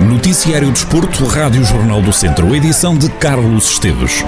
Noticiário Desporto, Rádio Jornal do Centro, edição de Carlos Esteves.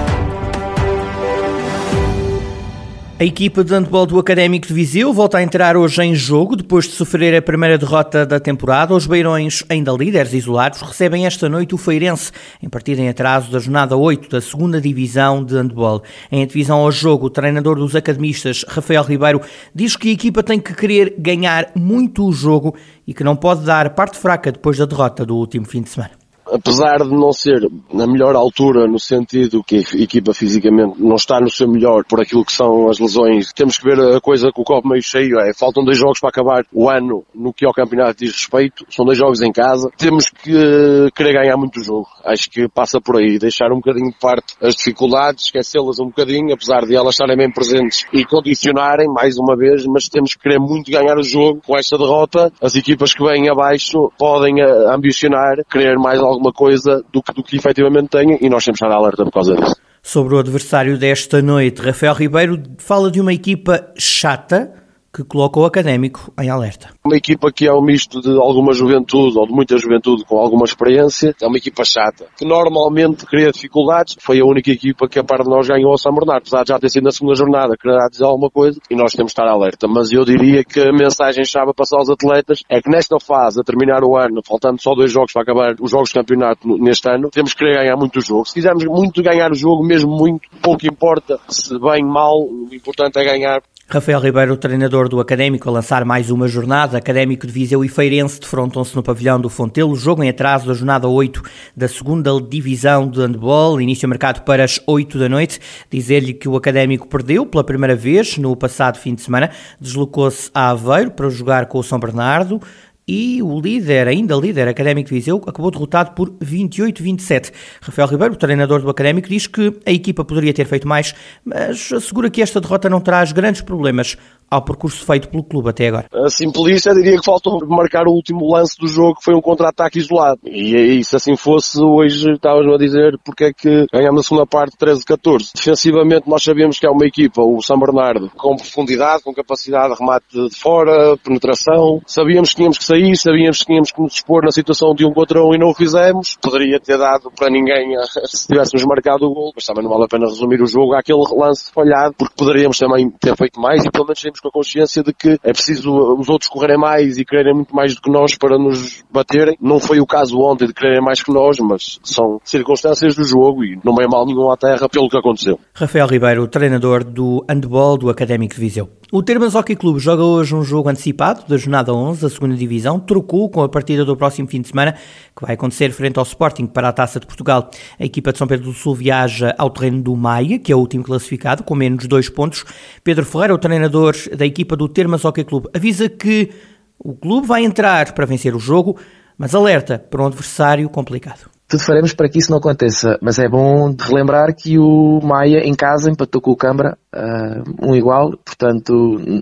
A equipa de handball do Académico de Viseu volta a entrar hoje em jogo depois de sofrer a primeira derrota da temporada. Os beirões, ainda líderes isolados, recebem esta noite o Feirense, em partida em atraso da jornada 8 da segunda divisão de handball. Em divisão ao jogo, o treinador dos academistas, Rafael Ribeiro, diz que a equipa tem que querer ganhar muito o jogo e que não pode dar parte fraca depois da derrota do último fim de semana apesar de não ser na melhor altura, no sentido que a equipa fisicamente não está no seu melhor por aquilo que são as lesões, temos que ver a coisa com o copo meio cheio. É, faltam dois jogos para acabar o ano no que ao campeonato diz respeito. São dois jogos em casa. Temos que uh, querer ganhar muito jogo. Acho que passa por aí. Deixar um bocadinho de parte as dificuldades, esquecê-las um bocadinho, apesar de elas estarem bem presentes e condicionarem mais uma vez, mas temos que querer muito ganhar o jogo. Com esta derrota, as equipas que vêm abaixo podem uh, ambicionar, querer mais algo alguma coisa do que, do que efetivamente tenha e nós temos estar alerta por causa disso. Sobre o adversário desta noite, Rafael Ribeiro fala de uma equipa chata, que coloca o académico em alerta. Uma equipa que é um misto de alguma juventude ou de muita juventude com alguma experiência, é uma equipa chata, que normalmente cria dificuldades. Foi a única equipa que a par de nós ganhou ao São Bernardo, apesar de já ter sido na segunda jornada, querer dizer alguma coisa e nós temos que estar alerta. Mas eu diria que a mensagem-chave a passar aos atletas é que nesta fase, a terminar o ano, faltando só dois jogos para acabar os jogos de campeonato neste ano, temos que querer ganhar muito o jogo. Se quisermos muito ganhar o jogo, mesmo muito, pouco importa se bem, mal, o importante é ganhar Rafael Ribeiro, treinador do Académico, a lançar mais uma jornada. Académico de Viseu e Feirense defrontam-se no pavilhão do Fontelo. Jogo em atraso da jornada 8 da segunda divisão de handball. Início marcado para as 8 da noite. Dizer-lhe que o Académico perdeu pela primeira vez no passado fim de semana. Deslocou-se a Aveiro para jogar com o São Bernardo e o líder, ainda líder académico de Viseu, acabou derrotado por 28-27. Rafael Ribeiro, treinador do académico, diz que a equipa poderia ter feito mais, mas assegura que esta derrota não traz grandes problemas ao percurso feito pelo clube até agora. Assim, polícia, diria que faltou marcar o último lance do jogo, que foi um contra-ataque isolado. E, e se assim fosse, hoje estávamos a dizer porque é que ganhamos a segunda parte 13-14. Defensivamente, nós sabemos que é uma equipa, o São Bernardo, com profundidade, com capacidade de remate de fora, penetração. Sabíamos que tínhamos que sair, sabíamos que tínhamos que nos expor na situação de um contra um e não o fizemos. Poderia ter dado para ninguém se tivéssemos marcado o gol, mas também não vale a pena resumir o jogo àquele lance falhado, porque poderíamos também ter feito mais e pelo menos com a consciência de que é preciso os outros correrem mais e quererem muito mais do que nós para nos baterem. Não foi o caso ontem de quererem mais que nós, mas são circunstâncias do jogo e não é mal nenhum à terra pelo que aconteceu. Rafael Ribeiro, treinador do handball do Académico de Viseu. O Termas Hockey Clube joga hoje um jogo antecipado da jornada 11 da segunda divisão, trocou com a partida do próximo fim de semana, que vai acontecer frente ao Sporting para a Taça de Portugal. A equipa de São Pedro do Sul viaja ao terreno do Maia, que é o último classificado, com menos dois pontos. Pedro Ferreira, o treinador da equipa do Termas Hockey Clube, avisa que o clube vai entrar para vencer o jogo, mas alerta para um adversário complicado tudo faremos para que isso não aconteça. Mas é bom relembrar que o Maia em casa empatou com o Câmara uh, um igual, portanto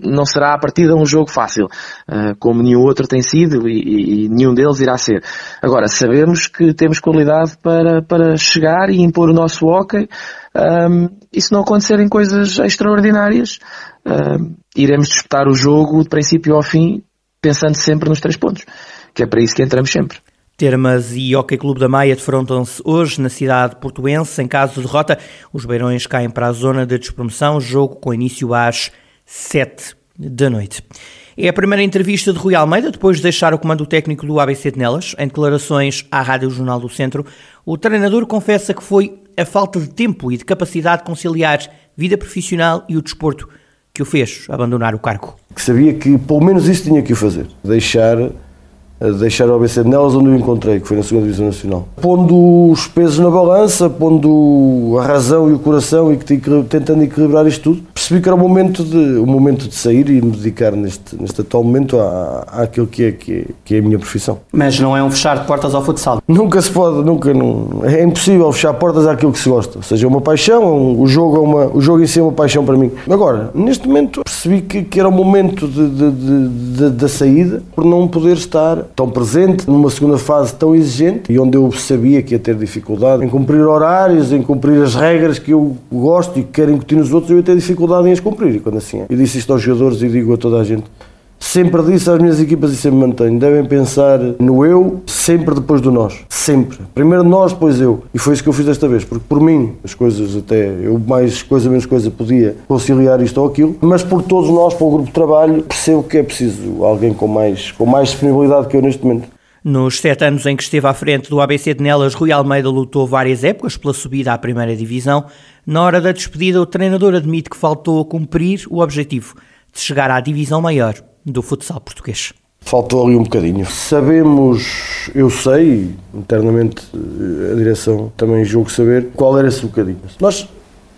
não será a partida um jogo fácil, uh, como nenhum outro tem sido e, e, nenhum deles irá ser. Agora, sabemos que temos qualidade para, para chegar e impor o nosso hockey um, e se não acontecerem coisas extraordinárias, iremos disputar o jogo de princípio ao fim, pensando sempre nos três pontos, que é para isso que entramos sempre. Termas e Hockey Clube da Maia defrontam-se hoje na cidade portuense. Em caso de derrota, os beirões caem para a zona de despromoção, jogo com início às 7 da noite. É a primeira entrevista de Rui Almeida depois de deixar o comando técnico do ABC de Nelas. Em declarações à Rádio Jornal do Centro, o treinador confessa que foi a falta de tempo e de capacidade de conciliar vida profissional e o desporto que o fez abandonar o cargo. Que sabia que pelo menos isso tinha que o fazer. Deixar deixar o ABC de Nelas onde o encontrei, que foi na segunda Divisão Nacional. Pondo os pesos na balança, pondo a razão e o coração e tentando equilibrar isto tudo, percebi que era o momento de, o momento de sair e me dedicar neste, neste atual momento à, àquilo que é, que, é, que é a minha profissão. Mas não é um fechar de portas ao futsal? Nunca se pode, nunca, não, é impossível fechar portas àquilo que se gosta. Ou seja, é uma paixão, é um, o, jogo é uma, o jogo em si é uma paixão para mim. Agora, neste momento percebi que, que era o momento de, de, de, da saída, por não poder estar tão presente, numa segunda fase tão exigente e onde eu sabia que ia ter dificuldade em cumprir horários, em cumprir as regras que eu gosto e que quero incutir nos outros, eu ia ter dificuldade em as cumprir. E quando assim é. Eu disse isto aos jogadores e digo a toda a gente Sempre disse às minhas equipas e sempre mantenho, devem pensar no eu, sempre depois do nós. Sempre. Primeiro nós, depois eu. E foi isso que eu fiz desta vez, porque por mim, as coisas até, eu mais coisa, menos coisa, podia conciliar isto ou aquilo, mas por todos nós, para o grupo de trabalho, percebo que é preciso alguém com mais, com mais disponibilidade que eu neste momento. Nos sete anos em que esteve à frente do ABC de Nelas, Rui Almeida lutou várias épocas pela subida à primeira divisão. Na hora da despedida, o treinador admite que faltou cumprir o objetivo de chegar à divisão maior do futsal português. Faltou ali um bocadinho. Sabemos, eu sei, internamente a direção também julgo saber qual era esse bocadinho. Nós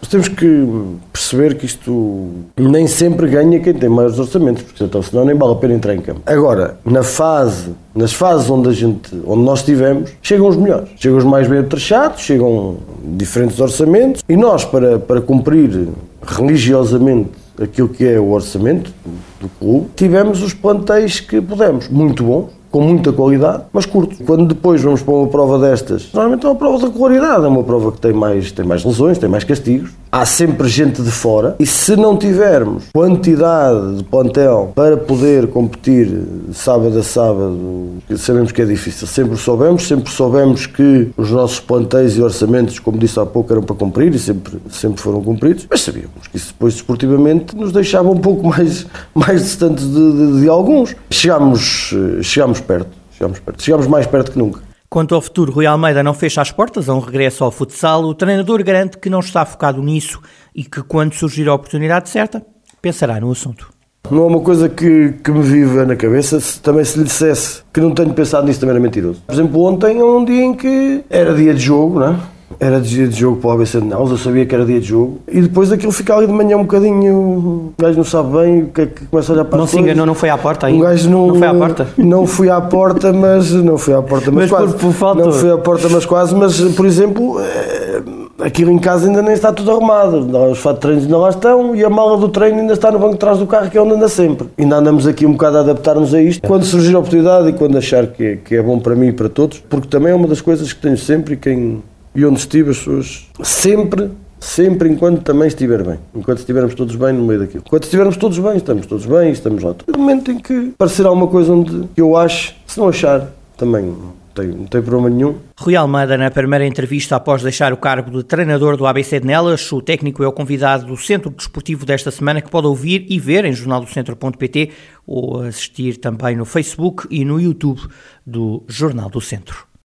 temos que perceber que isto nem sempre ganha quem tem maiores orçamentos, porque então senão nem vale a pena entrar em campo. Agora, na fase, nas fases onde a gente, onde nós estivemos, chegam os melhores. Chegam os mais bem atrechados, chegam diferentes orçamentos e nós para, para cumprir religiosamente aquilo que é o orçamento do clube, tivemos os plantéis que pudemos, muito bons, com muita qualidade, mas curto. Quando depois vamos para uma prova destas, normalmente é uma prova de qualidade, é uma prova que tem mais, tem mais lesões, tem mais castigos, há sempre gente de fora e se não tivermos quantidade de plantel para poder competir sábado a sábado, sabemos que é difícil, sempre soubemos, sempre soubemos que os nossos plantéis e orçamentos, como disse há pouco, eram para cumprir e sempre, sempre foram cumpridos, mas sabíamos que isso depois esportivamente nos deixava um pouco mais, mais distantes de, de, de alguns. Chegámos, chegámos perto, chegámos perto, chegámos mais perto que nunca. Quanto ao futuro, Rui Almeida não fecha as portas a um regresso ao futsal. O treinador garante que não está focado nisso e que, quando surgir a oportunidade certa, pensará no assunto. Não é uma coisa que, que me viva na cabeça. Se, também se lhe dissesse que não tenho pensado nisso, também era mentiroso. Por exemplo, ontem é um dia em que era dia de jogo, não é? Era dia de jogo para o ABC de Nels, eu sabia que era dia de jogo. E depois aquilo fica ali de manhã um bocadinho. O gajo não sabe bem o que é que começa a olhar para Não se enganou, não foi à porta ainda. O gajo não, não foi à porta? Não fui à porta, mas. Não fui à porta, mas, mas quase. Por, por não fui à porta, mas quase. Mas, por exemplo, eh, aquilo em casa ainda nem está tudo arrumado. Os fatos de treinos ainda lá estão e a mala do treino ainda está no banco de trás do carro, que é onde anda sempre. Ainda andamos aqui um bocado a adaptar-nos a isto. Quando surgir a oportunidade e quando achar que é, que é bom para mim e para todos, porque também é uma das coisas que tenho sempre e quem e onde estive as pessoas sempre, sempre enquanto também estiver bem. Enquanto estivermos todos bem no meio daquilo. Enquanto estivermos todos bem, estamos todos bem, estamos lá. No momento em que aparecer alguma coisa onde eu acho, se não achar, também não tem problema nenhum. Rui Almeida, na primeira entrevista após deixar o cargo de treinador do ABC de Nelas, o técnico é o convidado do Centro Desportivo desta semana que pode ouvir e ver em jornaldocentro.pt ou assistir também no Facebook e no YouTube do Jornal do Centro.